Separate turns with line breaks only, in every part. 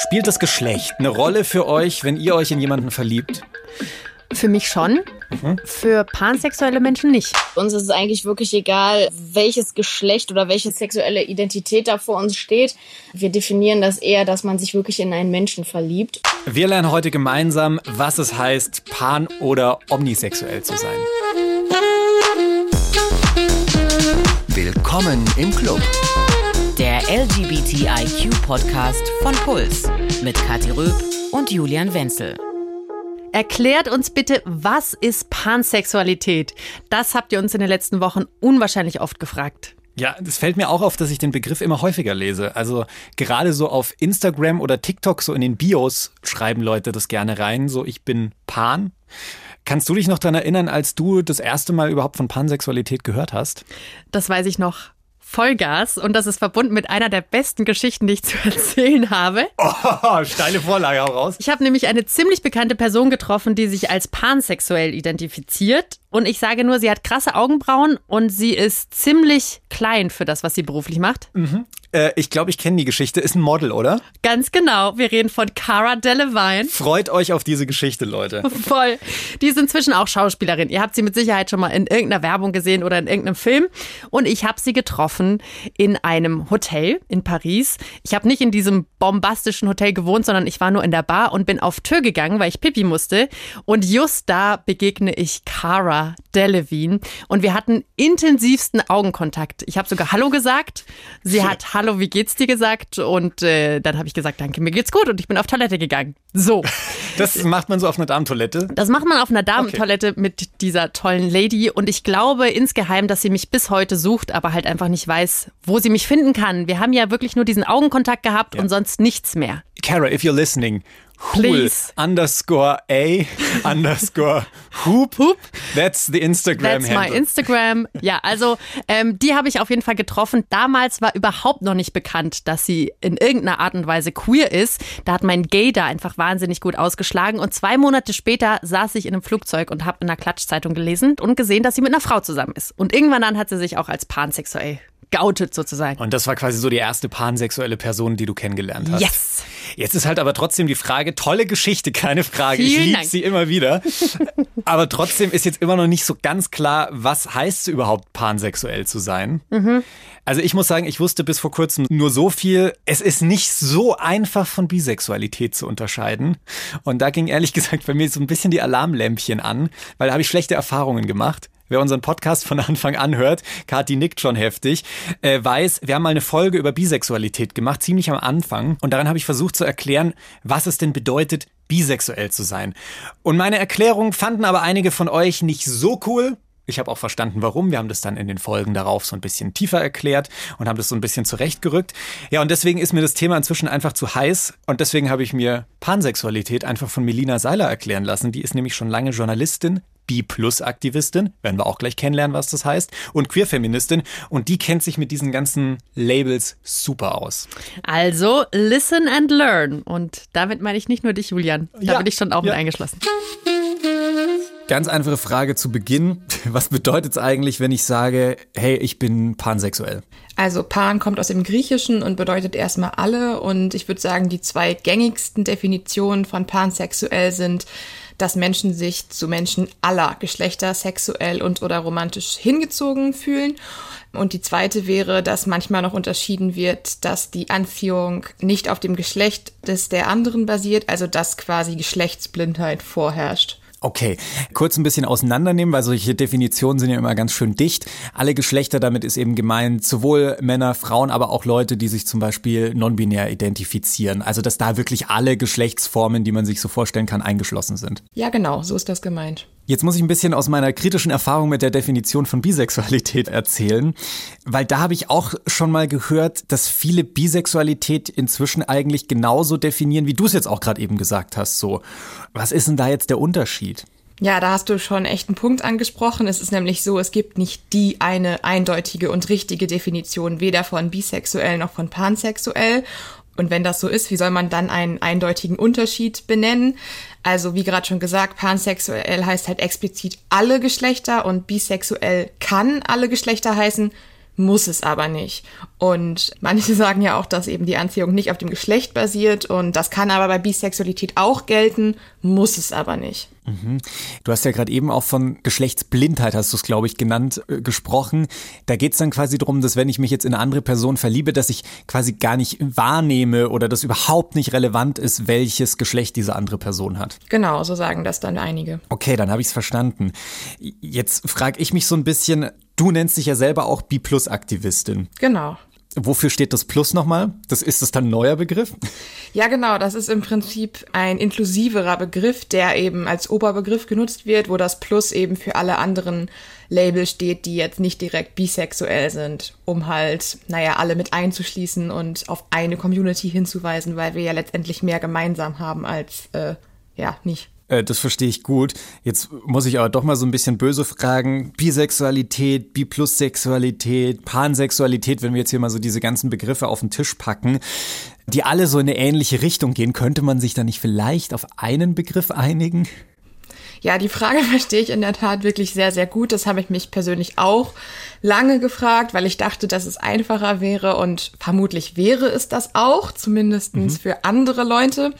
Spielt das Geschlecht eine Rolle für euch, wenn ihr euch in jemanden verliebt?
Für mich schon. Mhm. Für pansexuelle Menschen nicht.
Uns ist es eigentlich wirklich egal, welches Geschlecht oder welche sexuelle Identität da vor uns steht. Wir definieren das eher, dass man sich wirklich in einen Menschen verliebt.
Wir lernen heute gemeinsam, was es heißt, pan- oder omnisexuell zu sein.
Willkommen im Club.
LGBTIQ-Podcast von Puls mit Kathi Röb und Julian Wenzel.
Erklärt uns bitte, was ist Pansexualität? Das habt ihr uns in den letzten Wochen unwahrscheinlich oft gefragt.
Ja, es fällt mir auch auf, dass ich den Begriff immer häufiger lese. Also gerade so auf Instagram oder TikTok, so in den Bios schreiben Leute das gerne rein, so ich bin Pan. Kannst du dich noch daran erinnern, als du das erste Mal überhaupt von Pansexualität gehört hast?
Das weiß ich noch. Vollgas und das ist verbunden mit einer der besten Geschichten, die ich zu erzählen habe.
Oh, steile Vorlage auch raus.
Ich habe nämlich eine ziemlich bekannte Person getroffen, die sich als pansexuell identifiziert. Und ich sage nur, sie hat krasse Augenbrauen und sie ist ziemlich klein für das, was sie beruflich macht.
Mhm. Äh, ich glaube, ich kenne die Geschichte. Ist ein Model, oder?
Ganz genau. Wir reden von Cara Delevingne.
Freut euch auf diese Geschichte, Leute.
Voll. Die ist inzwischen auch Schauspielerin. Ihr habt sie mit Sicherheit schon mal in irgendeiner Werbung gesehen oder in irgendeinem Film. Und ich habe sie getroffen in einem Hotel in Paris. Ich habe nicht in diesem bombastischen Hotel gewohnt, sondern ich war nur in der Bar und bin auf Tür gegangen, weil ich Pipi musste. Und just da begegne ich Cara Delevingne. Und wir hatten intensivsten Augenkontakt. Ich habe sogar Hallo gesagt. Sie hat Hallo, wie geht's dir gesagt? Und äh, dann habe ich gesagt, danke, mir geht's gut und ich bin auf Toilette gegangen. So.
Das macht man so auf einer Damentoilette?
Das macht man auf einer Damentoilette okay. mit dieser tollen Lady und ich glaube insgeheim, dass sie mich bis heute sucht, aber halt einfach nicht weiß, wo sie mich finden kann. Wir haben ja wirklich nur diesen Augenkontakt gehabt ja. und sonst nichts mehr.
Kara, if you're listening,
Please.
underscore A underscore hoop.
hoop.
That's the Instagram
That's my Instagram. Ja, also ähm, die habe ich auf jeden Fall getroffen. Damals war überhaupt noch nicht bekannt, dass sie in irgendeiner Art und Weise queer ist. Da hat mein Gay da einfach wahnsinnig gut ausgeschlagen. Und zwei Monate später saß ich in einem Flugzeug und habe in einer Klatschzeitung gelesen und gesehen, dass sie mit einer Frau zusammen ist. Und irgendwann dann hat sie sich auch als pansexuell geoutet sozusagen.
Und das war quasi so die erste pansexuelle Person, die du kennengelernt hast.
Yes.
Jetzt ist halt aber trotzdem die Frage, tolle Geschichte, keine Frage.
Vielen
ich liebe sie immer wieder. aber trotzdem ist jetzt immer noch nicht so ganz klar, was heißt es überhaupt, pansexuell zu sein.
Mhm.
Also ich muss sagen, ich wusste bis vor kurzem nur so viel. Es ist nicht so einfach von Bisexualität zu unterscheiden. Und da ging ehrlich gesagt bei mir so ein bisschen die Alarmlämpchen an, weil da habe ich schlechte Erfahrungen gemacht. Wer unseren Podcast von Anfang an hört, Kathi nickt schon heftig, äh, weiß, wir haben mal eine Folge über Bisexualität gemacht, ziemlich am Anfang. Und daran habe ich versucht zu erklären, was es denn bedeutet, bisexuell zu sein. Und meine Erklärung fanden aber einige von euch nicht so cool. Ich habe auch verstanden, warum. Wir haben das dann in den Folgen darauf so ein bisschen tiefer erklärt und haben das so ein bisschen zurechtgerückt. Ja, und deswegen ist mir das Thema inzwischen einfach zu heiß. Und deswegen habe ich mir Pansexualität einfach von Melina Seiler erklären lassen. Die ist nämlich schon lange Journalistin, B-Plus-Aktivistin, werden wir auch gleich kennenlernen, was das heißt, und Queer-Feministin. Und die kennt sich mit diesen ganzen Labels super aus.
Also, listen and learn. Und damit meine ich nicht nur dich, Julian. Da
Ja,
bin ich schon auch
ja.
mit eingeschlossen.
Ganz einfache Frage zu Beginn. Was bedeutet es eigentlich, wenn ich sage, hey, ich bin pansexuell?
Also Pan kommt aus dem Griechischen und bedeutet erstmal alle. Und ich würde sagen, die zwei gängigsten Definitionen von pansexuell sind, dass Menschen sich zu Menschen aller Geschlechter sexuell und oder romantisch hingezogen fühlen. Und die zweite wäre, dass manchmal noch unterschieden wird, dass die Anziehung nicht auf dem Geschlecht des der anderen basiert, also dass quasi Geschlechtsblindheit vorherrscht.
Okay, kurz ein bisschen auseinandernehmen, weil solche Definitionen sind ja immer ganz schön dicht. Alle Geschlechter, damit ist eben gemeint, sowohl Männer, Frauen, aber auch Leute, die sich zum Beispiel non-binär identifizieren. Also, dass da wirklich alle Geschlechtsformen, die man sich so vorstellen kann, eingeschlossen sind.
Ja, genau, so ist das gemeint.
Jetzt muss ich ein bisschen aus meiner kritischen Erfahrung mit der Definition von Bisexualität erzählen, weil da habe ich auch schon mal gehört, dass viele Bisexualität inzwischen eigentlich genauso definieren, wie du es jetzt auch gerade eben gesagt hast. So, was ist denn da jetzt der Unterschied?
Ja, da hast du schon echt einen Punkt angesprochen. Es ist nämlich so, es gibt nicht die eine eindeutige und richtige Definition, weder von bisexuell noch von pansexuell. Und wenn das so ist, wie soll man dann einen eindeutigen Unterschied benennen? Also wie gerade schon gesagt, pansexuell heißt halt explizit alle Geschlechter und bisexuell kann alle Geschlechter heißen. Muss es aber nicht. Und manche sagen ja auch, dass eben die Anziehung nicht auf dem Geschlecht basiert und das kann aber bei Bisexualität auch gelten, muss es aber nicht.
Mhm. Du hast ja gerade eben auch von Geschlechtsblindheit, hast du es, glaube ich, genannt, äh, gesprochen. Da geht es dann quasi darum, dass wenn ich mich jetzt in eine andere Person verliebe, dass ich quasi gar nicht wahrnehme oder dass überhaupt nicht relevant ist, welches Geschlecht diese andere Person hat.
Genau, so sagen das dann einige.
Okay, dann habe ich es verstanden. Jetzt frage ich mich so ein bisschen, du nennst dich ja selber auch B-Plus-Aktivistin.
Genau.
Wofür steht das Plus nochmal? Das ist das dann ein neuer Begriff?
Ja, genau. Das ist im Prinzip ein inklusiverer Begriff, der eben als Oberbegriff genutzt wird, wo das Plus eben für alle anderen Labels steht, die jetzt nicht direkt bisexuell sind, um halt, naja, alle mit einzuschließen und auf eine Community hinzuweisen, weil wir ja letztendlich mehr gemeinsam haben als, äh, ja, nicht.
Äh, das verstehe ich gut. Jetzt muss ich aber doch mal so ein bisschen böse fragen. Bisexualität, Bi-Plus-Sexualität, Pansexualität, wenn wir jetzt hier mal so diese ganzen Begriffe auf den Tisch packen, die alle so in eine ähnliche Richtung gehen, könnte man sich da nicht vielleicht auf einen Begriff einigen?
Ja, die Frage verstehe ich in der Tat wirklich sehr, sehr gut. Das habe ich mich persönlich auch lange gefragt, weil ich dachte, dass es einfacher wäre und vermutlich wäre es das auch, zumindestens mhm. für andere Leute.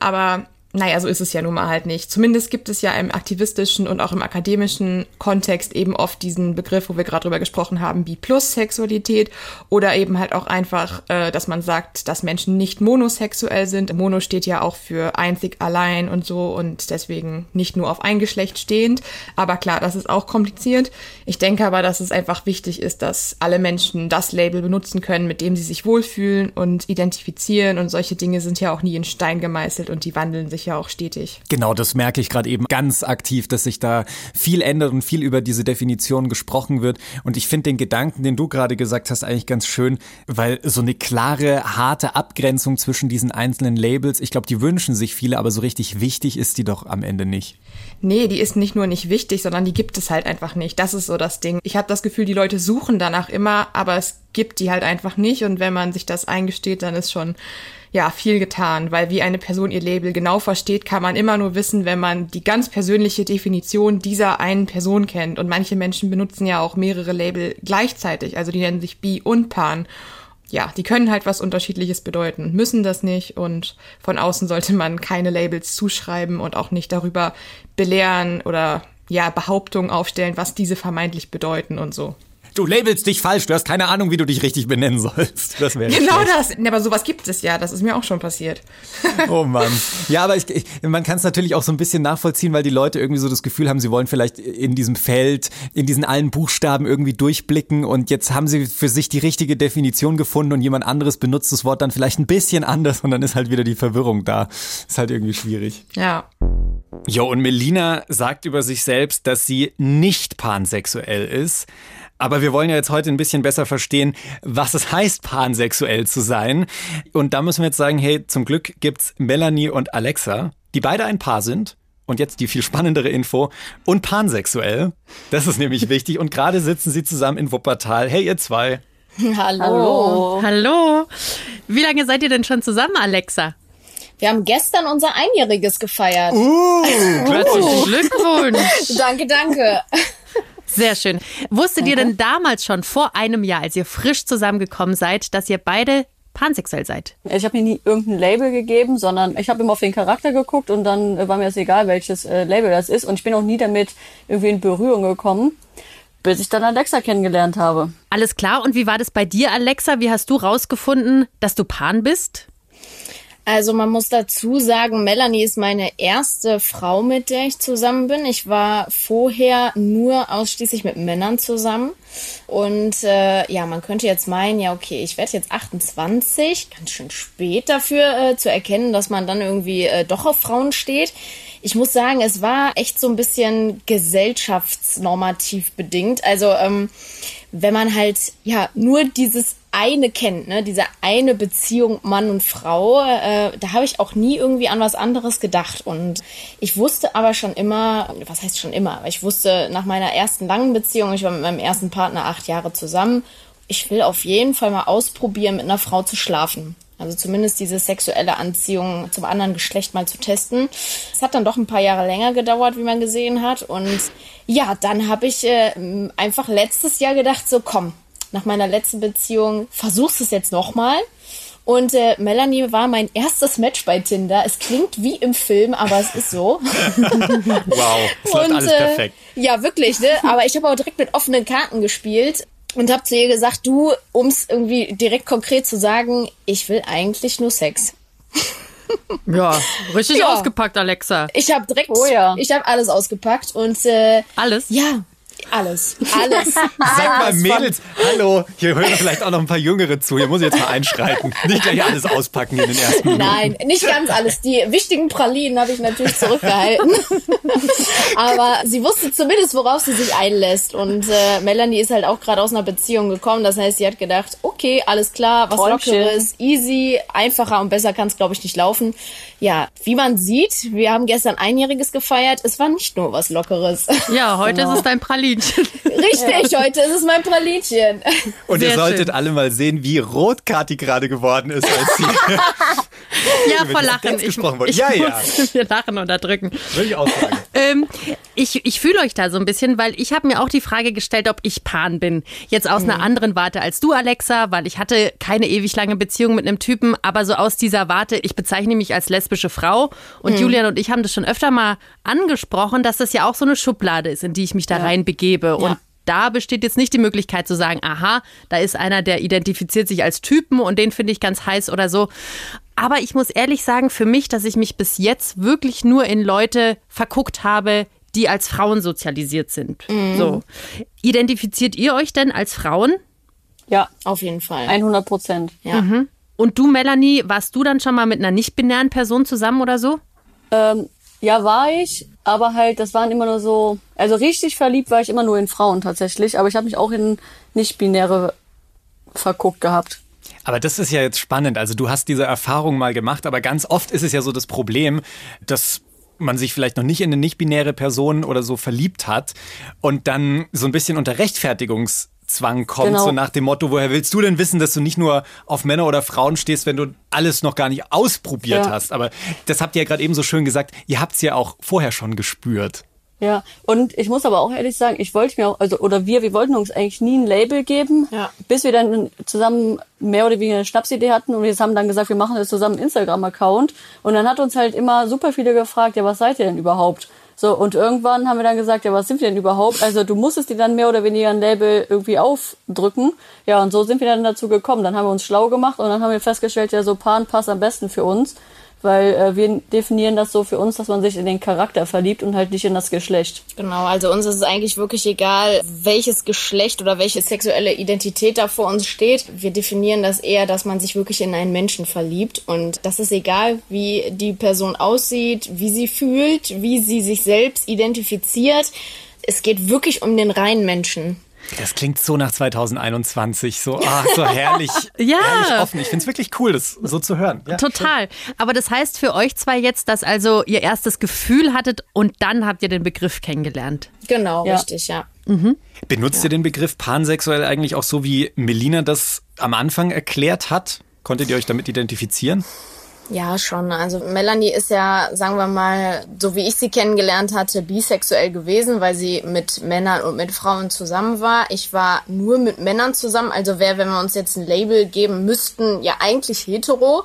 Aber naja, so ist es ja nun mal halt nicht. Zumindest gibt es ja im aktivistischen und auch im akademischen Kontext eben oft diesen Begriff, wo wir gerade drüber gesprochen haben, Bi-Plus-Sexualität oder eben halt auch einfach, äh, dass man sagt, dass Menschen nicht monosexuell sind. Mono steht ja auch für einzig, allein und so und deswegen nicht nur auf ein Geschlecht stehend. Aber klar, das ist auch kompliziert. Ich denke aber, dass es einfach wichtig ist, dass alle Menschen das Label benutzen können, mit dem sie sich wohlfühlen und identifizieren und solche Dinge sind ja auch nie in Stein gemeißelt und die wandeln sich ja auch stetig.
Genau, das merke ich gerade eben ganz aktiv, dass sich da viel ändert und viel über diese Definition gesprochen wird. Und ich finde den Gedanken, den du gerade gesagt hast, eigentlich ganz schön, weil so eine klare, harte Abgrenzung zwischen diesen einzelnen Labels, ich glaube, die wünschen sich viele, aber so richtig wichtig ist die doch am Ende nicht.
Nee, die ist nicht nur nicht wichtig, sondern die gibt es halt einfach nicht. Das ist so das Ding. Ich habe das Gefühl, die Leute suchen danach immer, aber es gibt die halt einfach nicht. Und wenn man sich das eingesteht, dann ist schon ja, viel getan, weil wie eine Person ihr Label genau versteht, kann man immer nur wissen, wenn man die ganz persönliche Definition dieser einen Person kennt. Und manche Menschen benutzen ja auch mehrere Label gleichzeitig, also die nennen sich Bi und Pan. Ja, die können halt was Unterschiedliches bedeuten, müssen das nicht und von außen sollte man keine Labels zuschreiben und auch nicht darüber belehren oder ja, Behauptungen aufstellen, was diese vermeintlich bedeuten und so.
Du labelst dich falsch, du hast keine Ahnung, wie du dich richtig benennen sollst.
Das wäre Genau das. Aber sowas gibt es ja, das ist mir auch schon passiert.
Oh Mann. Ja, aber ich, ich, man kann es natürlich auch so ein bisschen nachvollziehen, weil die Leute irgendwie so das Gefühl haben, sie wollen vielleicht in diesem Feld, in diesen allen Buchstaben irgendwie durchblicken und jetzt haben sie für sich die richtige Definition gefunden und jemand anderes benutzt das Wort dann vielleicht ein bisschen anders und dann ist halt wieder die Verwirrung da. Ist halt irgendwie schwierig.
Ja.
Jo, und Melina sagt über sich selbst, dass sie nicht pansexuell ist. Aber wir wollen ja jetzt heute ein bisschen besser verstehen, was es heißt, pansexuell zu sein. Und da müssen wir jetzt sagen, hey, zum Glück gibt's Melanie und Alexa, die beide ein Paar sind. Und jetzt die viel spannendere Info. Und pansexuell. Das ist nämlich wichtig. Und gerade sitzen sie zusammen in Wuppertal. Hey, ihr zwei.
Hallo. Hallo. Wie lange seid ihr denn schon zusammen, Alexa?
Wir haben gestern unser Einjähriges gefeiert.
Uh, herzlichen
Glückwunsch.
danke, danke.
Sehr schön. Wusstet ihr denn damals schon vor einem Jahr, als ihr frisch zusammengekommen seid, dass ihr beide pansexuell seid?
Ich habe mir nie irgendein Label gegeben, sondern ich habe immer auf den Charakter geguckt und dann war mir das egal, welches äh, Label das ist. Und ich bin auch nie damit irgendwie in Berührung gekommen, bis ich dann Alexa kennengelernt habe.
Alles klar. Und wie war das bei dir, Alexa? Wie hast du rausgefunden, dass du Pan bist?
Also man muss dazu sagen, Melanie ist meine erste Frau, mit der ich zusammen bin. Ich war vorher nur ausschließlich mit Männern zusammen. Und äh, ja, man könnte jetzt meinen, ja, okay, ich werde jetzt 28, ganz schön spät dafür äh, zu erkennen, dass man dann irgendwie äh, doch auf Frauen steht. Ich muss sagen, es war echt so ein bisschen gesellschaftsnormativ bedingt. Also ähm, wenn man halt ja nur dieses eine kennt, ne, diese eine Beziehung Mann und Frau, äh, da habe ich auch nie irgendwie an was anderes gedacht. Und ich wusste aber schon immer, was heißt schon immer, ich wusste nach meiner ersten langen Beziehung, ich war mit meinem ersten Partner acht Jahre zusammen, ich will auf jeden Fall mal ausprobieren, mit einer Frau zu schlafen. Also zumindest diese sexuelle Anziehung zum anderen Geschlecht mal zu testen. Es hat dann doch ein paar Jahre länger gedauert, wie man gesehen hat. Und ja, dann habe ich äh, einfach letztes Jahr gedacht, so komm, nach meiner letzten Beziehung, versuchst es jetzt nochmal. Und äh, Melanie war mein erstes Match bei Tinder. Es klingt wie im Film, aber es ist so.
Wow, es läuft
Und,
alles
äh,
perfekt.
Ja, wirklich, ne? Aber ich habe auch direkt mit offenen Karten gespielt und habe zu ihr gesagt, du, ums irgendwie direkt konkret zu sagen, ich will eigentlich nur Sex.
Ja, richtig
Ja.
ausgepackt, Alexa.
Ich habe direkt,
Oh ja.
ich habe alles ausgepackt und äh,
Alles?
ja, alles, alles.
Sag mal,
alles
Mädels, hallo, hier hören vielleicht auch noch ein paar Jüngere zu. Hier muss ich jetzt mal einschreiten. Nicht gleich alles auspacken in den ersten Minuten.
Nein, nicht ganz alles. Die wichtigen Pralinen habe ich natürlich zurückgehalten. Aber sie wusste zumindest, worauf sie sich einlässt. Und äh, Melanie ist halt auch gerade aus einer Beziehung gekommen. Das heißt, sie hat gedacht, okay, alles klar, was
Träumchen.
Lockeres, easy, einfacher und besser kann es, glaube ich, nicht laufen. Ja, wie man sieht, wir haben gestern Einjähriges gefeiert. Es war nicht nur was Lockeres.
Ja, heute ist es dein Pralinchen.
Richtig, heute ist es mein Pralinchen.
Und
Sehr
ihr solltet
schön.
alle mal sehen, wie rot Kathi gerade geworden ist, als sie
Ja, vor Lachen. Ich,
gesprochen
ich
Ja, ja.
mir Lachen unterdrücken.
Würde ich auch sagen.
Ähm, ich ich fühle euch da so ein bisschen, weil ich habe mir auch die Frage gestellt, ob ich Pan bin. Jetzt aus einer anderen Warte als du, Alexa, weil ich hatte keine ewig lange Beziehung mit einem Typen, aber so aus dieser Warte, ich bezeichne mich als lesbische Frau und Julian und ich haben das schon öfter mal angesprochen, dass das ja auch so eine Schublade ist, in die ich mich da rein begebe. Und da besteht jetzt nicht die Möglichkeit zu sagen, aha, da ist einer, der identifiziert sich als Typen und den finde ich ganz heiß oder so. Aber ich muss ehrlich sagen, für mich, dass ich mich bis jetzt wirklich nur in Leute verguckt habe, die als Frauen sozialisiert sind. So. Identifiziert ihr euch denn als Frauen?
Ja,
Auf jeden Fall.
100 Prozent.
ja.
Und du, Melanie, warst du dann schon mal mit einer nicht-binären Person zusammen oder so?
Ähm, ja, war ich, aber halt, das waren immer nur so, also richtig verliebt war ich immer nur in Frauen tatsächlich, aber ich habe mich auch in nicht-binäre verguckt gehabt.
Aber das ist ja jetzt spannend. Also du hast diese Erfahrung mal gemacht, aber ganz oft ist es ja so das Problem, dass man sich vielleicht noch nicht in eine nicht-binäre Person oder so verliebt hat und dann so ein bisschen unter Rechtfertigungszwang kommt,
Genau.
so nach dem Motto, woher willst du denn wissen, dass du nicht nur auf Männer oder Frauen stehst, wenn du alles noch gar nicht ausprobiert
Ja.
hast. Aber das habt ihr ja gerade eben so schön gesagt, ihr habt's ja auch vorher schon gespürt.
Ja, und ich muss aber auch ehrlich sagen, ich wollte mir auch, also, oder wir, wir wollten uns eigentlich nie ein Label geben,
Ja.
bis wir dann zusammen mehr oder weniger eine Schnapsidee hatten und wir haben dann gesagt, wir machen jetzt zusammen einen Instagram-Account und dann hat uns halt immer super viele gefragt, ja, was seid ihr denn überhaupt? So, und irgendwann haben wir dann gesagt, ja, was sind wir denn überhaupt? Also, du musstest dir dann mehr oder weniger ein Label irgendwie aufdrücken. Ja, und so sind wir dann dazu gekommen. Dann haben wir uns schlau gemacht und dann haben wir festgestellt, ja, so Pan passt am besten für uns. Weil äh, wir definieren das so für uns, dass man sich in den Charakter verliebt und halt nicht in das Geschlecht.
Genau, also uns ist es eigentlich wirklich egal, welches Geschlecht oder welche sexuelle Identität da vor uns steht. Wir definieren das eher, dass man sich wirklich in einen Menschen verliebt. Und das ist egal, wie die Person aussieht, wie sie fühlt, wie sie sich selbst identifiziert. Es geht wirklich um den reinen Menschen.
Das klingt so nach 2021, so, ah, so herrlich,
Ja.
herrlich offen. Ich find's wirklich cool, das so zu hören. Ja.
Total. Aber das heißt für euch zwei jetzt, dass also ihr erstes Gefühl hattet und dann habt ihr den Begriff kennengelernt.
Genau,
Ja.
richtig, ja.
Benutzt ihr den Begriff pansexuell eigentlich auch so, wie Melina das am Anfang erklärt hat? Konntet ihr euch damit identifizieren?
Ja, schon. Also Melanie ist ja, sagen wir mal, so wie ich sie kennengelernt hatte, bisexuell gewesen, weil sie mit Männern und mit Frauen zusammen war. Ich war nur mit Männern zusammen, also wäre, wenn wir uns jetzt ein Label geben müssten, ja eigentlich hetero.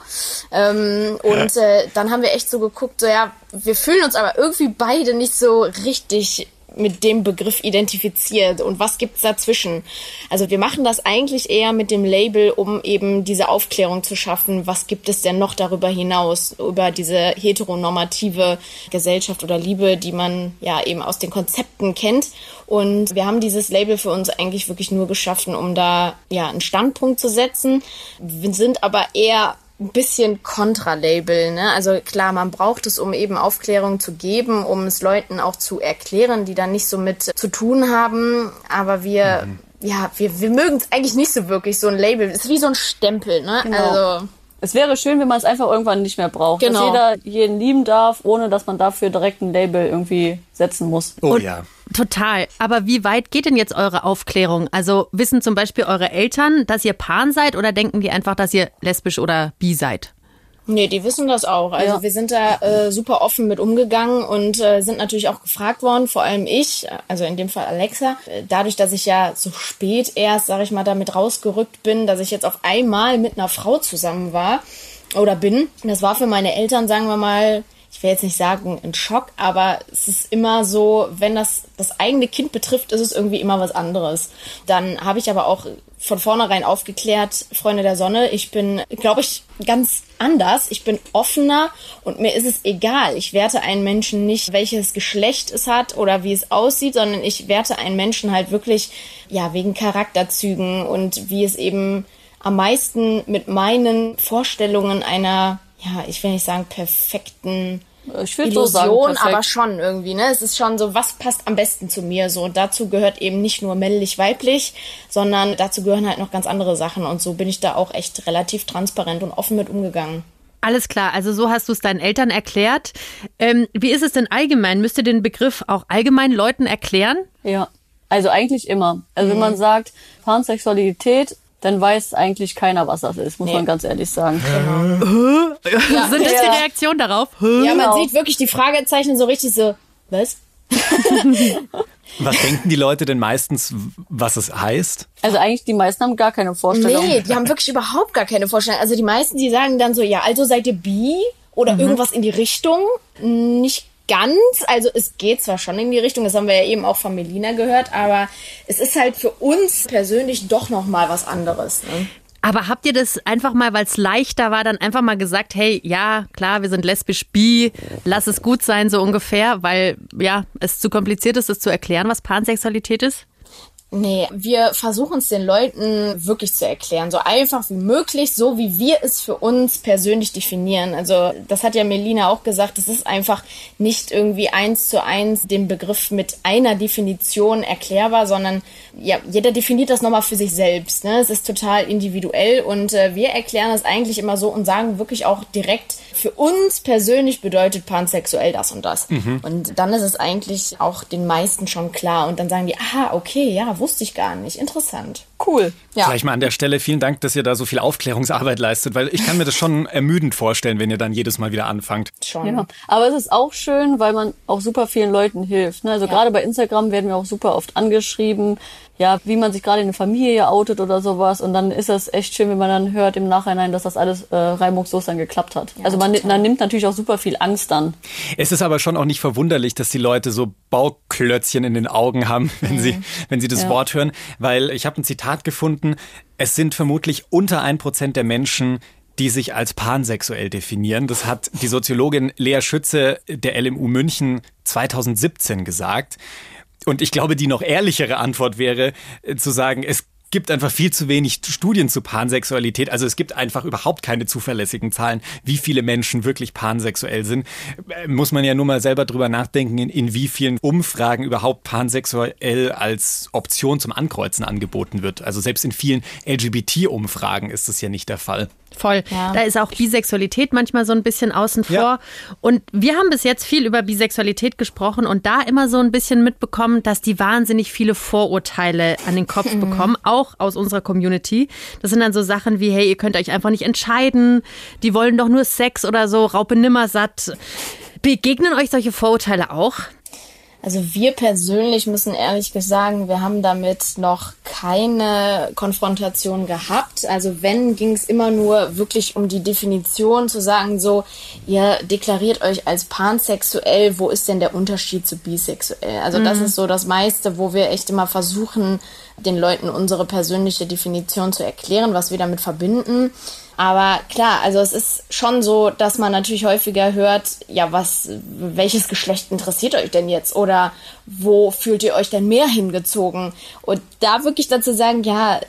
Ähm, und äh, dann haben wir echt so geguckt, so ja, wir fühlen uns aber irgendwie beide nicht so richtig mit dem Begriff identifiziert und was gibt's dazwischen? Also wir machen das eigentlich eher mit dem Label, um eben diese Aufklärung zu schaffen. Was gibt es denn noch darüber hinaus, über diese heteronormative Gesellschaft oder Liebe, die man ja eben aus den Konzepten kennt? Und wir haben dieses Label für uns eigentlich wirklich nur geschaffen, um da ja einen Standpunkt zu setzen. Wir sind aber eher ein bisschen Kontralabel, ne? Also klar, man braucht es, um eben Aufklärung zu geben, um es Leuten auch zu erklären, die da nicht so mit zu tun haben. Aber wir, ja, wir, wir mögen es eigentlich nicht so wirklich, so ein Label. Es ist wie so ein Stempel, ne?
Genau.
Also,
Es wäre schön, wenn man es einfach irgendwann nicht mehr braucht.
Genau.
Dass jeder jeden lieben darf, ohne dass man dafür direkt ein Label irgendwie setzen muss.
Oh
Und-
ja.
Total. Aber wie weit geht denn jetzt eure Aufklärung? Also wissen zum Beispiel eure Eltern, dass ihr Pan seid oder denken die einfach, dass ihr lesbisch oder bi seid?
Nee, die wissen das auch. Also
Ja.
wir sind da äh, super offen mit umgegangen und äh, sind natürlich auch gefragt worden, vor allem ich, also in dem Fall Alexa. Äh, Dadurch, dass ich ja so spät erst, sage ich mal, damit rausgerückt bin, dass ich jetzt auf einmal mit einer Frau zusammen war oder bin. Das war für meine Eltern, sagen wir mal, ich will jetzt nicht sagen ein Schock, aber es ist immer so, wenn das das eigene Kind betrifft, ist es irgendwie immer was anderes. Dann habe ich aber auch von vornherein aufgeklärt, Freunde der Sonne, ich bin, glaube ich, ganz anders. Ich bin offener und mir ist es egal. Ich werte einen Menschen nicht, welches Geschlecht es hat oder wie es aussieht, sondern ich werte einen Menschen halt wirklich, ja, wegen Charakterzügen und wie es eben am meisten mit meinen Vorstellungen einer, ja, ich will nicht sagen perfekten
Ich würde so sagen, perfekt.
aber schon irgendwie, ne? Es ist schon so, was passt am besten zu mir? So, und dazu gehört eben nicht nur männlich-weiblich, sondern dazu gehören halt noch ganz andere Sachen. Und so bin ich da auch echt relativ transparent und offen mit umgegangen.
Alles klar, also so hast du es deinen Eltern erklärt. Ähm, wie ist es denn allgemein? Müsst ihr den Begriff auch allgemein Leuten erklären?
Ja, also eigentlich immer. Also wenn man sagt Pansexualität, dann weiß eigentlich keiner, was das ist, muss
Nee.
man ganz ehrlich sagen.
Sind das die
Ja.
Reaktion darauf?
Ja, man
Genau.
sieht wirklich die Fragezeichen so richtig so, was?
Was denken die Leute denn meistens, was es heißt?
Also eigentlich die meisten haben gar keine Vorstellung.
Nee, die haben wirklich überhaupt gar keine Vorstellung. Also die meisten, die sagen dann so, ja, also seid ihr bi oder irgendwas in die Richtung. Nicht ganz, also es geht zwar schon in die Richtung, das haben wir ja eben auch von Melina gehört, aber es ist halt für uns persönlich doch nochmal was anderes. Ne?
Aber habt ihr das einfach mal, weil es leichter war, dann einfach mal gesagt, hey, ja, klar, wir sind lesbisch bi, lass es gut sein, so ungefähr, weil ja, es zu kompliziert ist, es zu erklären, was Pansexualität ist?
Nee, wir versuchen es den Leuten wirklich zu erklären, so einfach wie möglich, so wie wir es für uns persönlich definieren. Also das hat ja Melina auch gesagt, es ist einfach nicht irgendwie eins zu eins den Begriff mit einer Definition erklärbar, sondern ja, jeder definiert das nochmal für sich selbst. Ne? Es ist total individuell und äh, wir erklären es eigentlich immer so und sagen wirklich auch direkt, für uns persönlich bedeutet pansexuell das und das. Und dann ist es eigentlich auch den meisten schon klar und dann sagen die, aha, okay, ja, wusste ich gar nicht, interessant.
Cool.
Ja.
Vielleicht mal an der Stelle vielen Dank, dass ihr da so viel Aufklärungsarbeit leistet, weil ich kann mir das schon ermüdend vorstellen, wenn ihr dann jedes Mal wieder anfangt.
Schon.
Ja. Aber es ist auch schön, weil man auch super vielen Leuten hilft. Ne? Also gerade bei Instagram werden wir auch super oft angeschrieben, ja, wie man sich gerade in der Familie outet oder sowas. Und dann ist das echt schön, wenn man dann hört im Nachhinein, dass das alles äh, reibungslos dann geklappt hat. also man, man nimmt natürlich auch super viel Angst dann.
Es ist aber schon auch nicht verwunderlich, dass die Leute so Bauklötzchen in den Augen haben, wenn sie, wenn sie das
Ja.
Wort hören, weil ich habe ein Zitat gefunden, es sind vermutlich unter ein Prozent der Menschen, die sich als pansexuell definieren. Das hat die Soziologin Lea Schütze der LMU München 2017 gesagt. Und ich glaube, die noch ehrlichere Antwort wäre äh, zu sagen, es gibt einfach viel zu wenig Studien zu Pansexualität. Also es gibt einfach überhaupt keine zuverlässigen Zahlen, wie viele Menschen wirklich pansexuell sind. Äh, Muss man ja nur mal selber drüber nachdenken, in, in wie vielen Umfragen überhaupt pansexuell als Option zum Ankreuzen angeboten wird. Also selbst in vielen LGBT-Umfragen ist das ja nicht der Fall.
Voll. Da ist auch Bisexualität manchmal so ein bisschen außen vor.
Ja.
Und wir haben bis jetzt viel über Bisexualität gesprochen und da immer so ein bisschen mitbekommen, dass die wahnsinnig viele Vorurteile an den Kopf bekommen, auch aus unserer Community. Das sind dann so Sachen wie, hey, ihr könnt euch einfach nicht entscheiden, die wollen doch nur Sex oder so, Raupe nimmersatt. Begegnen euch solche Vorurteile auch?
Also wir persönlich müssen ehrlich sagen, wir haben damit noch keine Konfrontation gehabt. Also wenn, ging es immer nur wirklich um die Definition zu sagen, so, ihr deklariert euch als pansexuell, wo ist denn der Unterschied zu bisexuell? Also das ist so das meiste, wo wir echt immer versuchen, den Leuten unsere persönliche Definition zu erklären, was wir damit verbinden. Aber klar, also es ist schon so, dass man natürlich häufiger hört, ja, was, welches Geschlecht interessiert euch denn jetzt? Oder wo fühlt ihr euch denn mehr hingezogen? Und da wirklich dazu sagen, ja,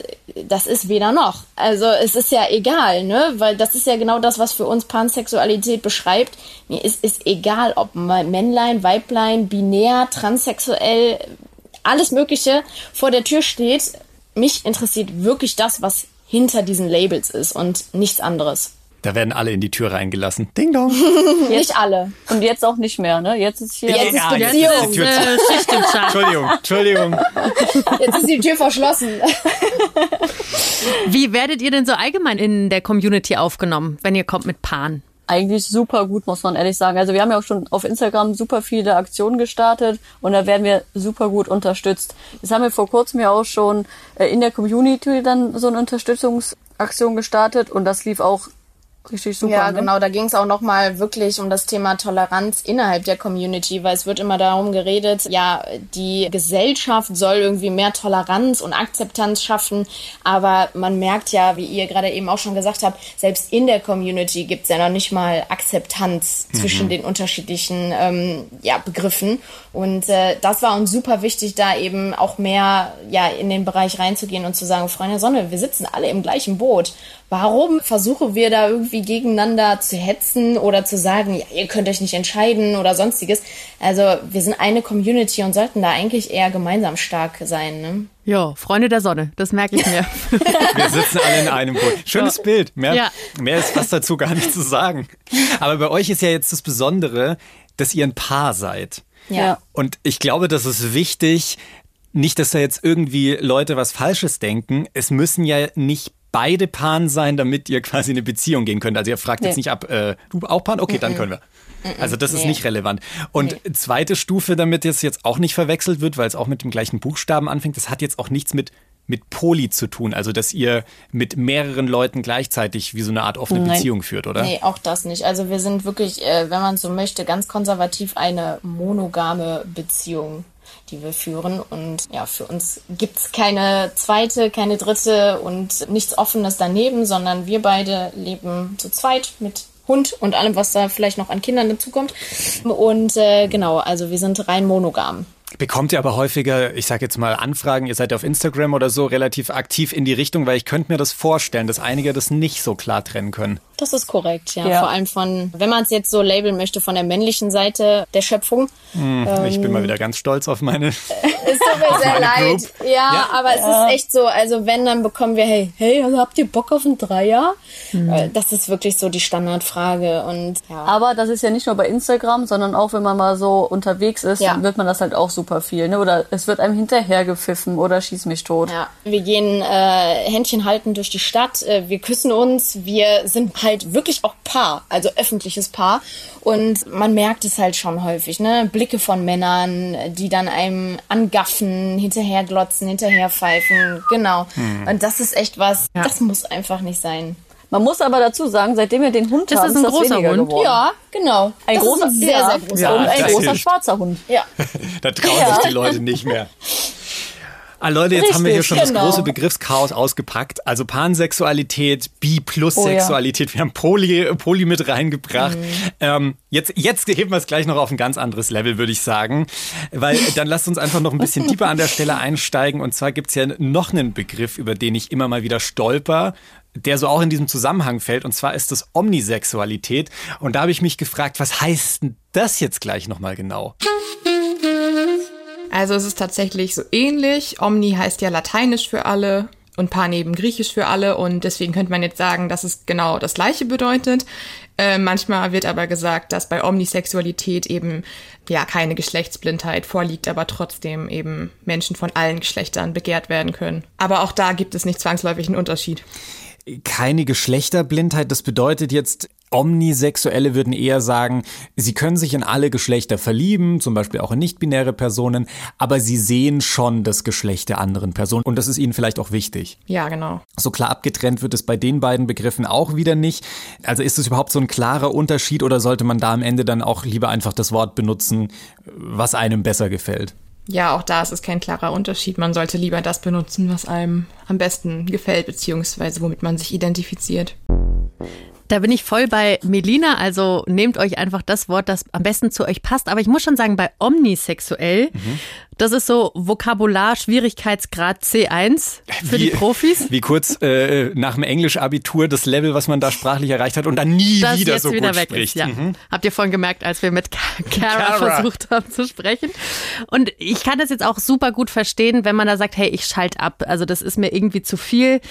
das ist weder noch. Also es ist ja egal, ne? Weil das ist ja genau das, was für uns Pansexualität beschreibt. Mir ist, ist egal, ob Männlein, Weiblein, binär, transsexuell, alles Mögliche vor der Tür steht. Mich interessiert wirklich das, was hinter diesen Labels ist und nichts anderes.
Da werden alle in die Tür reingelassen. Ding dong.
Nicht alle.
Und jetzt auch nicht mehr, ne? Jetzt ist hier.
Jetzt ist
Ja, jetzt
Beziehung.
ist die Tür zu.
Äh, Schicht im Schacht.
Entschuldigung, Entschuldigung.
Jetzt ist die Tür verschlossen.
Wie werdet ihr denn so allgemein in der Community aufgenommen, wenn ihr kommt mit Pan?
Eigentlich super gut, muss man ehrlich sagen. Also wir haben ja auch schon auf Instagram super viele Aktionen gestartet und da werden wir super gut unterstützt. Das haben wir vor kurzem ja auch schon äh, in der Community dann so eine Unterstützungsaktion gestartet und das lief auch richtig super.
Ja,
ne?
genau. Da ging es auch nochmal wirklich um das Thema Toleranz innerhalb der Community, weil es wird immer darum geredet, ja, die Gesellschaft soll irgendwie mehr Toleranz und Akzeptanz schaffen. Aber man merkt ja, wie ihr gerade eben auch schon gesagt habt, selbst in der Community gibt es ja noch nicht mal Akzeptanz zwischen den unterschiedlichen ähm, ja, Begriffen. Und äh, das war uns super wichtig, da eben auch mehr ja, in den Bereich reinzugehen und zu sagen, Freunde der Sonne, wir sitzen alle im gleichen Boot. Warum versuchen wir da irgendwie gegeneinander zu hetzen oder zu sagen, ja, ihr könnt euch nicht entscheiden oder sonstiges? Also wir sind eine Community und sollten da eigentlich eher gemeinsam stark sein. Ne?
Ja, Freunde der Sonne, das merke ich mir.
Wir sitzen alle in einem Boot. Schönes Bild. Mehr,
Ja.
mehr ist fast dazu gar nicht zu sagen. Aber bei euch ist ja jetzt das Besondere, dass ihr ein Paar seid.
Ja.
Und ich glaube, das ist wichtig, nicht, dass da jetzt irgendwie Leute was Falsches denken. Es müssen ja nicht beide Paaren sein, damit ihr quasi eine Beziehung gehen könnt. Also ihr fragt jetzt
Nee.
nicht ab, äh, du auch Paaren? Okay, dann können wir. Also das ist
Nee.
nicht relevant. Und zweite Stufe, damit es jetzt auch nicht verwechselt wird, weil es auch mit dem gleichen Buchstaben anfängt, das hat jetzt auch nichts mit mit Poly zu tun, also dass ihr mit mehreren Leuten gleichzeitig wie so eine Art offene
Nein.
Beziehung führt, oder?
Nee, auch das nicht. Also wir sind wirklich, äh, wenn man so möchte, ganz konservativ eine monogame Beziehung, die wir führen. Und ja, für uns gibt's keine zweite, keine dritte und nichts Offenes daneben, sondern wir beide leben zu zweit mit Hund und allem, was da vielleicht noch an Kindern dazukommt. Und äh, genau, also wir sind rein monogam.
Bekommt ihr aber häufiger, ich sage jetzt mal, Anfragen, ihr seid auf Instagram oder so relativ aktiv in die Richtung, weil ich könnte mir das vorstellen, dass einige das nicht so klar trennen können.
Das ist korrekt, ja.
Ja.
Vor allem von, wenn man es jetzt so labeln möchte, von der männlichen Seite der Schöpfung.
ich bin mal wieder ganz stolz auf meine.
Es tut mir sehr leid. Ja,
Ja.
aber es ist echt so. Also wenn, dann bekommen wir, hey, hey, also habt ihr Bock auf ein Dreier? Äh, Das ist wirklich so die Standardfrage. Und ja.
Aber das ist ja nicht nur bei Instagram, sondern auch wenn man mal so unterwegs ist,
Ja.
dann wird man das halt auch super viel. Ne? Oder es wird einem hinterher gepfiffen oder schieß mich tot.
Ja, wir gehen äh, Händchen halten durch die Stadt, äh, wir küssen uns, wir sind halt wirklich auch Paar, also öffentliches Paar. Und man merkt es halt schon häufig, ne? Blicke von Männern, die dann einem angaffen, hinterher glotzen, hinterher pfeifen, genau. Und das ist echt was,
Ja.
das muss einfach nicht sein.
Man muss aber dazu sagen, seitdem wir den Hund
Das
haben,
ist ein
das
großer
weniger
Hund.
geworden.
Ja, genau.
Ein
das
großer,
ist ein sehr, sehr großer
Ja,
und ein großer
hilft.
schwarzer Hund.
Ja.
Da trauen sich die Leute nicht mehr. Ah, Leute, jetzt haben wir hier
Richtig,
schon das
genau.
große Begriffschaos ausgepackt. Also Pansexualität, Bi plus
Oh ja.
Wir haben Poly, Poly mit reingebracht. Ähm, jetzt, jetzt heben wir es gleich noch auf ein ganz anderes Level, würde ich sagen. Weil dann lasst uns einfach noch ein bisschen tiefer an der Stelle einsteigen. Und zwar gibt's ja noch einen Begriff, über den ich immer mal wieder stolper der so auch in diesem Zusammenhang fällt, und zwar ist das Omnisexualität. Und da habe ich mich gefragt, was heißt denn das jetzt gleich nochmal genau?
Also es ist tatsächlich so ähnlich. Omni heißt ja lateinisch für alle und Pan eben griechisch für alle und deswegen könnte man jetzt sagen, dass es genau das gleiche bedeutet. Äh, manchmal wird aber gesagt, dass bei Omnisexualität eben ja keine Geschlechtsblindheit vorliegt, aber trotzdem eben Menschen von allen Geschlechtern begehrt werden können. Aber auch da gibt es nicht zwangsläufig einen Unterschied.
keine Geschlechterblindheit. Das bedeutet jetzt, Omnisexuelle würden eher sagen, sie können sich in alle Geschlechter verlieben, zum Beispiel auch in nicht-binäre Personen, aber sie sehen schon das Geschlecht der anderen Person und das ist ihnen vielleicht auch wichtig.
Ja, genau.
So klar abgetrennt wird es bei den beiden Begriffen auch wieder nicht. Also ist es überhaupt so ein klarer Unterschied oder sollte man da am Ende dann auch lieber einfach das Wort benutzen, was einem besser gefällt?
Ja, auch da ist es kein klarer Unterschied. Man sollte lieber das benutzen, was einem am besten gefällt, beziehungsweise womit man sich identifiziert.
Da bin ich voll bei Melina, also nehmt euch einfach das Wort, das am besten zu euch passt. Aber ich muss schon sagen, bei omnisexuell, das ist so Vokabular Schwierigkeitsgrad C1 für die Profis.
Wie kurz äh, nach dem Englisch-Abitur das Level, was man da sprachlich erreicht hat und dann nie
das
wieder so
wieder
gut spricht.
ist. Ja.
Mhm.
Habt ihr vorhin gemerkt, als wir mit Cara. versucht haben zu sprechen. Und ich kann das jetzt auch super gut verstehen, wenn man da sagt, hey, ich schalte ab. Also das ist mir irgendwie zu viel.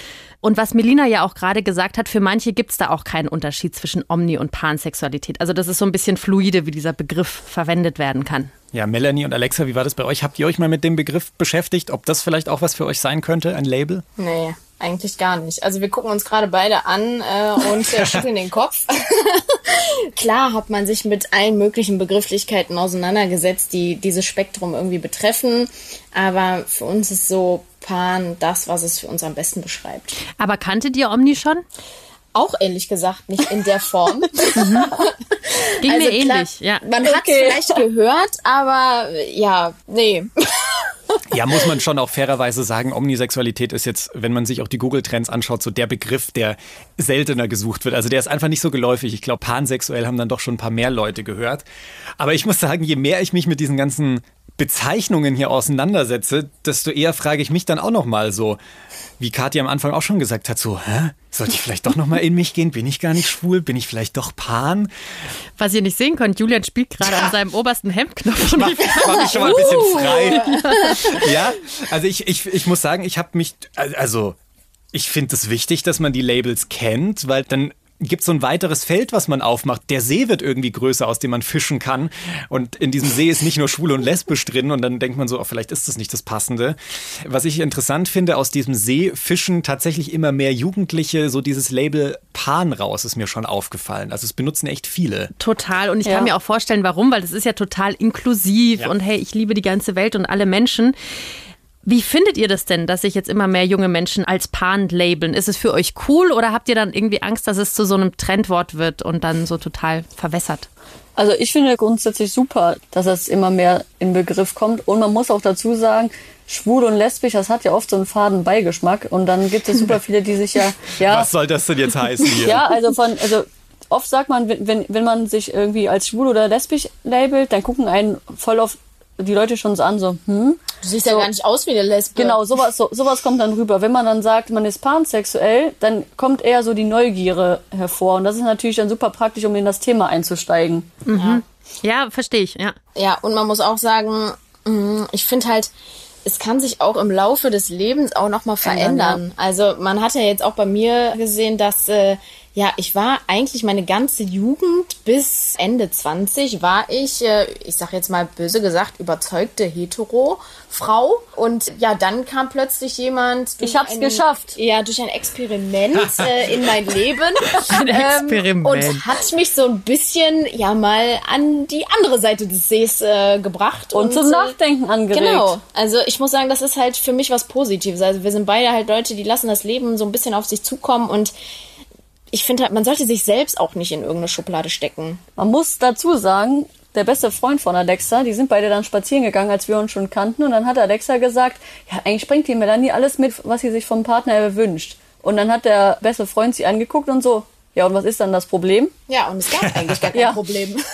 Und was Melina ja auch gerade gesagt hat, für manche gibt es da auch keinen Unterschied zwischen Omni- und Pansexualität. Also das ist so ein bisschen fluide, wie dieser Begriff verwendet werden kann.
Ja, Melanie und Alexa, wie war das bei euch? Habt ihr euch mal mit dem Begriff beschäftigt, ob das vielleicht auch was für euch sein könnte, ein Label?
Nee. eigentlich gar nicht. Also wir gucken uns gerade beide an äh, und äh, schütteln den Kopf. Klar hat man sich mit allen möglichen Begrifflichkeiten auseinandergesetzt, die dieses Spektrum irgendwie betreffen. Aber für uns ist so Pan das, was es für uns am besten beschreibt.
Aber kanntet ihr Omni schon?
Auch ehrlich gesagt nicht in der Form.
Ging
Also
mir
klar,
ähnlich, ja.
Man hat es vielleicht gehört, aber ja, nee.
Ja, muss man schon auch fairerweise sagen, Omnisexualität ist jetzt, wenn man sich auch die Google-Trends anschaut, so der Begriff, der seltener gesucht wird. Also der ist einfach nicht so geläufig. Ich glaube, pansexuell haben dann doch schon ein paar mehr Leute gehört. Aber ich muss sagen, je mehr ich mich mit diesen ganzen Bezeichnungen hier auseinandersetze, desto eher frage ich mich dann auch nochmal so, wie Kathi am Anfang auch schon gesagt hat, so, hä? Sollte ich vielleicht doch nochmal in mich gehen? Bin ich gar nicht schwul? Bin ich vielleicht doch pan?
Was ihr nicht sehen könnt, Julian spielt gerade an seinem obersten Hemdknopf.
mach, mach mich schon mal ein bisschen frei. Ja, also ich, ich, ich muss sagen, ich habe mich, also ich finde es wichtig, dass man die Labels kennt, weil dann gibt es so ein weiteres Feld, was man aufmacht. Der See wird irgendwie größer, aus dem man fischen kann. Und in diesem See ist nicht nur schwul und lesbisch drin. Und dann denkt man so, oh, vielleicht ist das nicht das Passende. Was ich interessant finde, aus diesem See fischen tatsächlich immer mehr Jugendliche so dieses Label Pan raus, ist mir schon aufgefallen. Also es benutzen echt viele.
Total. Und ich
Ja.
kann mir auch vorstellen, warum, weil das ist ja total inklusiv
Ja.
und hey, ich liebe die ganze Welt und alle Menschen. Wie findet ihr das denn, dass sich jetzt immer mehr junge Menschen als Pan labeln? Ist es für euch cool oder habt ihr dann irgendwie Angst, dass es zu so einem Trendwort wird und dann so total verwässert?
Also ich finde grundsätzlich super, dass das immer mehr in Begriff kommt. Und man muss auch dazu sagen, schwul und lesbisch, das hat ja oft so einen faden Beigeschmack. Und dann gibt es super viele, die sich ja, ja,
Was soll das denn jetzt heißen hier?
ja, also von, also oft sagt man, wenn, wenn, wenn man sich irgendwie als schwul oder lesbisch labelt, dann gucken einen voll oft die Leute schon so an, so, hm,
Du siehst ja gar nicht aus wie eine Lesbe.
Genau, sowas, so, sowas kommt dann rüber. Wenn man dann sagt, man ist pansexuell, dann kommt eher so die Neugierde hervor. Und das ist natürlich dann super praktisch, um in das Thema einzusteigen.
Ja, verstehe ich, ja.
Ja, und man muss auch sagen, mh, ich finde halt, es kann sich auch im Laufe des Lebens auch nochmal verändern. Also man hat ja jetzt auch bei mir gesehen, dass äh, ja, ich war eigentlich meine ganze Jugend bis Ende 20 war ich, äh, ich sag jetzt mal böse gesagt, überzeugte Hetero-Frau. Und ja, dann kam plötzlich jemand. durch
Ich hab's
ein-
geschafft.
Ja, durch ein Experiment äh, in mein Leben.
Ein Experiment.
und hat mich so ein bisschen, ja, mal an die andere Seite des Sees äh, gebracht.
Und, zum
äh,
Nachdenken angeregt.
Genau. Also ich muss sagen, das ist halt für mich was Positives. Also wir sind beide halt Leute, die lassen das Leben so ein bisschen auf sich zukommen und ich finde halt, man sollte sich selbst auch nicht in irgendeine Schublade stecken.
Man muss dazu sagen, der beste Freund von Alexa, die sind beide dann spazieren gegangen, als wir uns schon kannten. Und dann hat Alexa gesagt, ja, eigentlich bringt die Melanie alles mit, was sie sich vom Partner wünscht. Und dann hat der beste Freund sie angeguckt und so, ja, und was ist dann das Problem?
Ja, und es gab eigentlich gar kein
Ja.
Problem.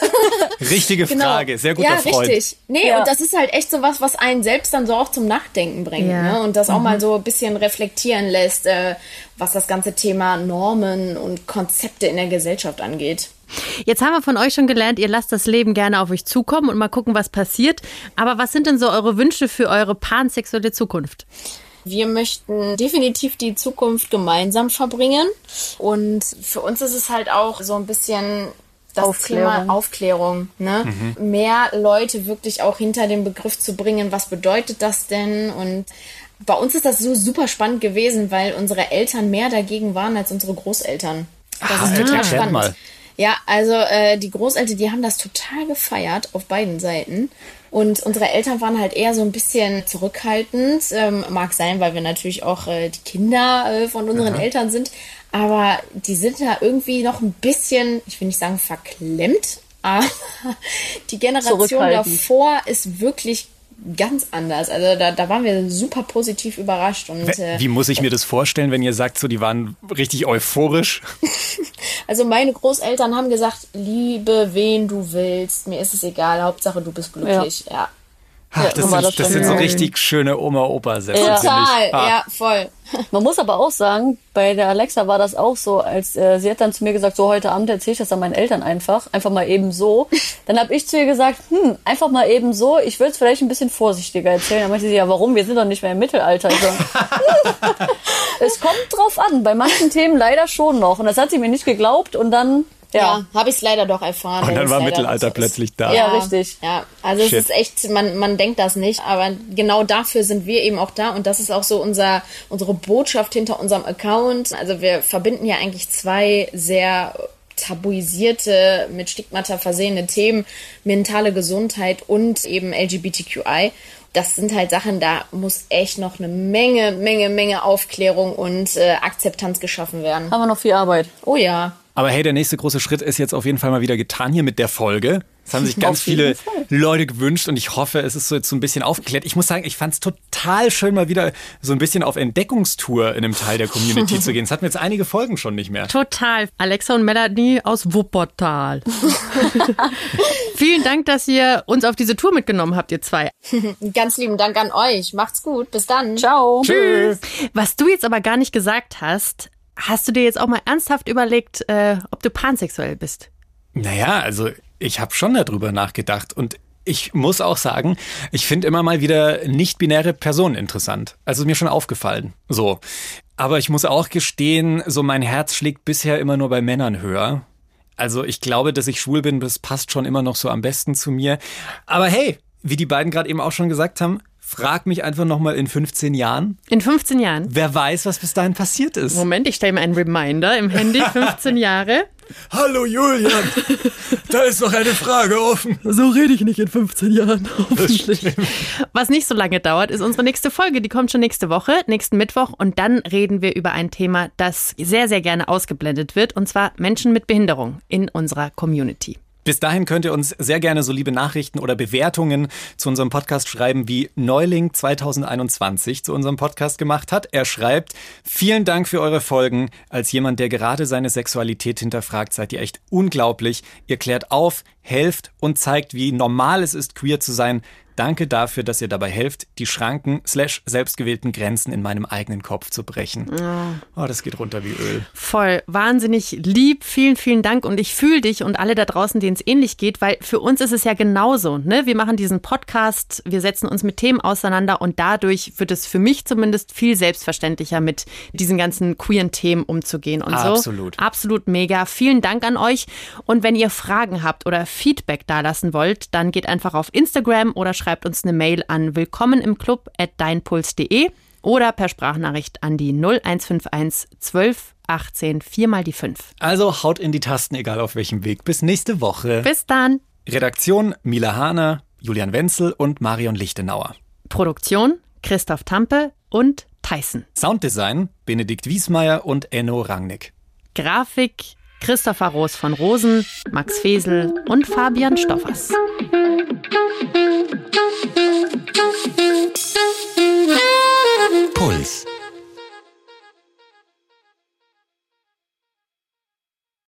Richtige Frage, sehr guter
ja,
Freund.
richtig. Nee,
Ja.
und das ist halt echt so was, was einen selbst dann so auch zum Nachdenken bringt.
Ja.
Ne? Und das auch mal so ein bisschen reflektieren lässt, äh, was das ganze Thema Normen und Konzepte in der Gesellschaft angeht.
Jetzt haben wir von euch schon gelernt, ihr lasst das Leben gerne auf euch zukommen und mal gucken, was passiert. Aber was sind denn so eure Wünsche für eure pansexuelle Zukunft?
Wir möchten definitiv die Zukunft gemeinsam verbringen. Und für uns ist es halt auch so ein bisschen das
Aufklärung.
Thema Aufklärung. Ne? Mehr Leute wirklich auch hinter den Begriff zu bringen, was bedeutet das denn? Und bei uns ist das so super spannend gewesen, weil unsere Eltern mehr dagegen waren als unsere Großeltern. Das
Ah,
ist total spannend.
mal.
Ja, also äh, die Großeltern, die haben das total gefeiert auf beiden Seiten. Und unsere Eltern waren halt eher so ein bisschen zurückhaltend. Ähm, mag sein, weil wir natürlich auch äh, die Kinder äh, von unseren Eltern sind. Aber die sind da irgendwie noch ein bisschen, ich will nicht sagen verklemmt, aber die Generation davor ist wirklich ganz anders. Also da, da waren wir super positiv überrascht. Und äh,
Wie muss ich mir das vorstellen, wenn ihr sagt, so die waren richtig euphorisch?
Also meine Großeltern haben gesagt, liebe wen du willst, mir ist es egal, Hauptsache du bist glücklich. Ja.
Ach, das, sind,
das
das sind so richtig schöne Oma-Opa-Sätze.
Ja.
Total,
Ah.
ja, voll.
Man muss aber auch sagen, bei der Alexa war das auch so, als äh, sie hat dann zu mir gesagt, so heute Abend erzähle ich das an meinen Eltern einfach, einfach mal eben so. Dann habe ich zu ihr gesagt, hm, einfach mal eben so, ich würde es vielleicht ein bisschen vorsichtiger erzählen. Dann meinte sie, ja warum, wir sind doch nicht mehr im Mittelalter. Ich so, hm, es kommt drauf an, bei manchen Themen leider schon noch. Und das hat sie mir nicht geglaubt und dann
Ja, ja habe ich es leider doch erfahren.
Und dann war Mittelalter plötzlich da.
Ja, richtig.
Ja, also Shit. es ist echt, man, man denkt das nicht, aber genau dafür sind wir eben auch da und das ist auch so unser, unsere Botschaft hinter unserem Account. Also wir verbinden ja eigentlich zwei sehr tabuisierte, mit Stigmata versehene Themen, mentale Gesundheit und eben LGBTQI das sind halt Sachen, da muss echt noch eine Menge, Menge, Menge Aufklärung und äh, Akzeptanz geschaffen werden.
Haben wir noch viel Arbeit.
Oh ja.
Aber hey, der nächste große Schritt ist jetzt auf jeden Fall mal wieder getan hier mit der Folge. Das haben sich ganz viele Leute gewünscht und ich hoffe, es ist so jetzt so ein bisschen aufgeklärt. Ich muss sagen, ich fand es total schön, mal wieder so ein bisschen auf Entdeckungstour in einem Teil der Community zu gehen. Es hatten wir jetzt einige Folgen schon nicht mehr.
Total. Alexa und Melanie aus Wuppertal. Vielen Dank, dass ihr uns auf diese Tour mitgenommen habt, ihr zwei.
Ganz lieben Dank an euch. Macht's gut. Bis dann.
Ciao.
Tschüss.
Was du jetzt aber gar nicht gesagt hast, hast du dir jetzt auch mal ernsthaft überlegt, äh, ob du pansexuell bist?
Naja, also ich habe schon darüber nachgedacht und ich muss auch sagen, ich finde immer mal wieder nicht-binäre Personen interessant. Also ist mir schon aufgefallen. So. Aber ich muss auch gestehen, so mein Herz schlägt bisher immer nur bei Männern höher. Also ich glaube, dass ich schwul bin, das passt schon immer noch so am besten zu mir. Aber hey, wie die beiden gerade eben auch schon gesagt haben, frag mich einfach nochmal in 15 Jahren.
In 15 Jahren?
Wer weiß, was bis dahin passiert ist.
Moment, ich stelle mir einen Reminder im Handy, 15 Jahre.
Hallo Julian, da ist noch eine Frage offen.
So rede ich nicht in 15 Jahren, hoffentlich. Was nicht so lange dauert, ist unsere nächste Folge. Die kommt schon nächste Woche, nächsten Mittwoch. Und dann reden wir über ein Thema, das sehr, sehr gerne ausgeblendet wird. Und zwar Menschen mit Behinderung in unserer Community.
Bis dahin könnt ihr uns sehr gerne so liebe Nachrichten oder Bewertungen zu unserem Podcast schreiben, wie Neuling 2021 zu unserem Podcast gemacht hat. Er schreibt, vielen Dank für eure Folgen. Als jemand, der gerade seine Sexualität hinterfragt, seid ihr echt unglaublich. Ihr klärt auf, helft und zeigt, wie normal es ist, queer zu sein. Danke dafür, dass ihr dabei helft, die Schranken slash selbstgewählten Grenzen in meinem eigenen Kopf zu brechen. Oh, das geht runter wie Öl.
Voll, wahnsinnig lieb. Vielen, vielen Dank. Und ich fühle dich und alle da draußen, denen es ähnlich geht, weil für uns ist es ja genauso. Ne? Wir machen diesen Podcast, wir setzen uns mit Themen auseinander und dadurch wird es für mich zumindest viel selbstverständlicher, mit diesen ganzen queeren Themen umzugehen und
Absolut. so. Absolut.
Absolut mega. Vielen Dank an euch. Und wenn ihr Fragen habt oder Feedback dalassen wollt, dann geht einfach auf Instagram oder schreibt schreibt uns eine Mail an willkommen im Club at deinpuls.de oder per Sprachnachricht an die 0151 12 18 4 mal die 5.
Also haut in die Tasten, egal auf welchem Weg. Bis nächste Woche.
Bis dann.
Redaktion Mila Hahner, Julian Wenzel und Marion Lichtenauer.
Produktion Christoph Tampe und Tyson.
Sounddesign Benedikt Wiesmeier und Enno Rangnick.
Grafik Christopher Roos von Rosen, Max Fesel und Fabian Stoffers. Puls.